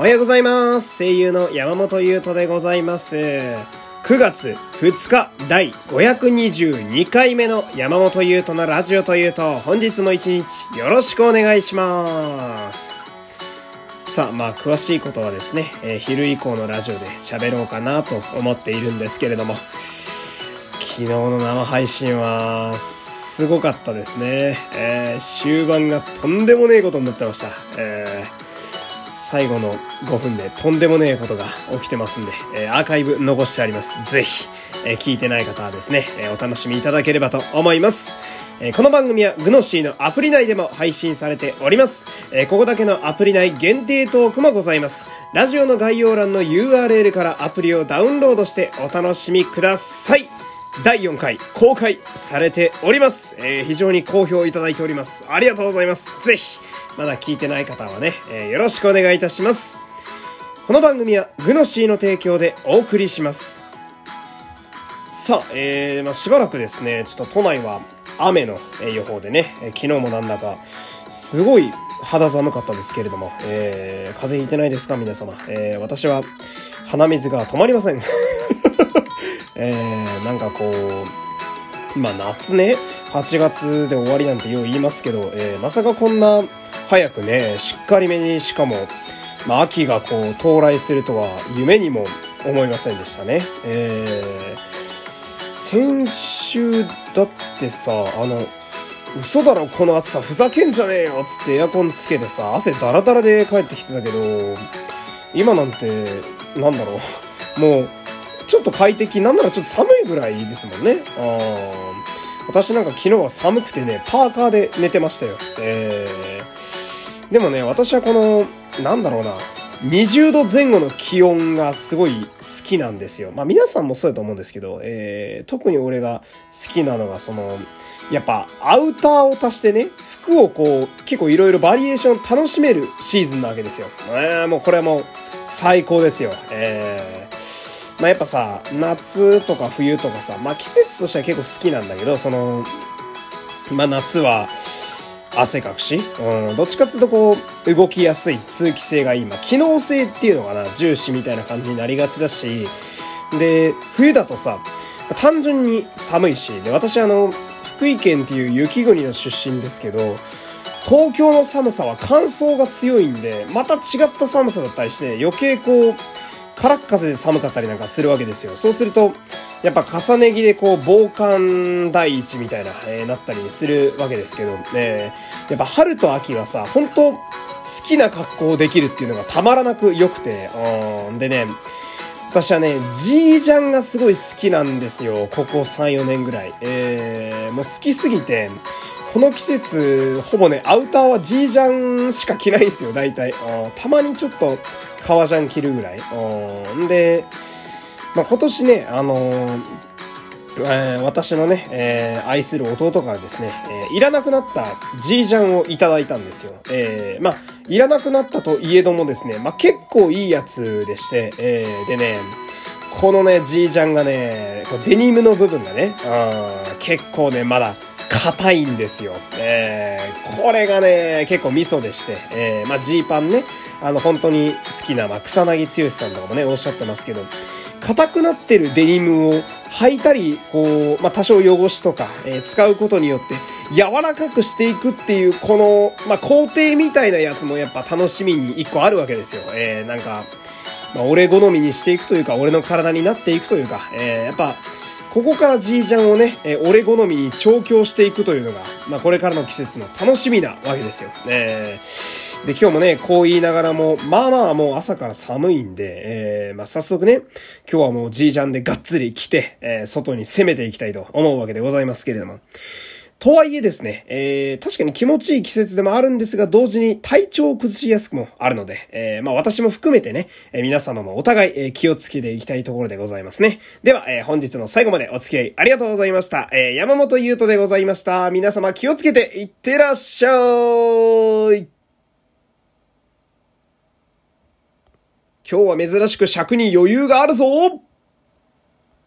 おはようございます。声優の山本優斗でございます。9月2日第522回目の山本優斗のラジオというと、本日も一日よろしくお願いします。さあ、まあ、詳しいことはですね、えー昼以降のラジオで喋ろうかなと思っているんですけれども、昨日の生配信は、すごかったですね。えー終盤がとんでもねえことになってました。えー最後の5分でとんでもねえことが起きてますんで、えーアーカイブ残してあります。ぜひ、えー聞いてない方はですね、えーお楽しみいただければと思います。えーこの番組はグノシーのアプリ内でも配信されております。えーここだけのアプリ内限定トークもございます。ラジオの概要欄の URL からアプリをダウンロードしてお楽しみください。第4回公開されております。えー非常に好評いただいております。ありがとうございます。ぜひ、まだ聞いてない方はね、えーよろしくお願いいたします。この番組はグノシーの提供でお送りします。さあ、えー、まあ、しばらくですね、ちょっと都内は雨の予報でね、昨日もなんだか、すごい肌寒かったですけれども、えー、風邪ひいてないですか？皆様。えー、私は鼻水が止まりません。えー、なんかこう、まあ夏ね、8月で終わりなんてよう言いますけど、えー、まさかこんな早くね、しっかりめにしかも、まあ秋がこう到来するとは夢にも思いませんでしたね。えー、先週だってさ、あの、嘘だろこの暑さふざけんじゃねえよつってエアコンつけてさ、汗ダラダラで帰ってきてたけど、今なんて、なんだろう、もう、ちょっと快適、なんならちょっと寒いぐらいですもんね。あ私なんか昨日は寒くてね、パーカーで寝てましたよ。えー、でもね、私はこの、なんだろうな、20度前後の気温がすごい好きなんですよ。まあ皆さんもそうだと思うんですけど、えー、特に俺が好きなのがその、やっぱアウターを足してね、服をこう結構いろいろバリエーション楽しめるシーズンなわけですよ。えー、もうこれはもう最高ですよ。えー、まあやっぱさ、夏とか冬とかさ、まあ季節としては結構好きなんだけど、その、まあ夏は汗かくし、うん、どっちかっていうとこう、動きやすい、通気性がいい、まあ機能性っていうのかな、重視みたいな感じになりがちだし、で、冬だとさ、単純に寒いし、で、私あの、福井県っていう雪国の出身ですけど、東京の寒さは乾燥が強いんで、また違った寒さだったりして、余計こう、空っ風で寒かったりなんかするわけですよ。そうすると、やっぱ重ね着でこう、防寒第一みたいな、えーなったりするわけですけど、ね、やっぱ春と秋はさ、本当好きな格好をできるっていうのがたまらなく良くて、うん、でね、私はね、ジージャンがすごい好きなんですよ。ここ3、4年ぐらい。えー、もう好きすぎて、この季節、ほぼね、アウターはジージャンしか着ないんですよ、大体。あたまにちょっと革ジャン着るぐらい。うんで、まあ、今年ね、あのーえー私のね、えー愛する弟からですね、えーいらなくなったジージャンをいただいたんですよ。えーまあ、いらなくなったといえどもですね、まあ、結構いいやつでして、えーでね、このね、ジージャンがね、デニムの部分がね、あー結構ね、まだ硬いんですよ。えーこれがね、結構ミソでして、えーまあ、ジーパンね、あの、本当に好きな、まあ、草薙剛さんとかもね、おっしゃってますけど、硬くなってるデニムを履いたり、こう、まあ、多少汚しとか、えー使うことによって、柔らかくしていくっていう、この、まあ、工程みたいなやつもやっぱ楽しみに一個あるわけですよ。えーなんか、まあ、俺好みにしていくというか、俺の体になっていくというか、えーやっぱ、ここからジージャンをね、えー俺好みに調教していくというのが、まあ、これからの季節の楽しみなわけですよ。えーで、今日もね、こう言いながらも、まあまあもう朝から寒いんで、えーまあ早速ね、今日はもうジージャンでがっつり来て、えー外に攻めていきたいと思うわけでございますけれども。とはいえですね、えー、確かに気持ちいい季節でもあるんですが、同時に体調を崩しやすくもあるので、えー、まあ私も含めてね、えー皆様もお互い、えー気をつけていきたいところでございますね。では、えー本日の最後までお付き合いありがとうございました。えー山本優斗でございました。皆様気をつけていってらっしゃい。今日は珍しく尺に余裕があるぞ。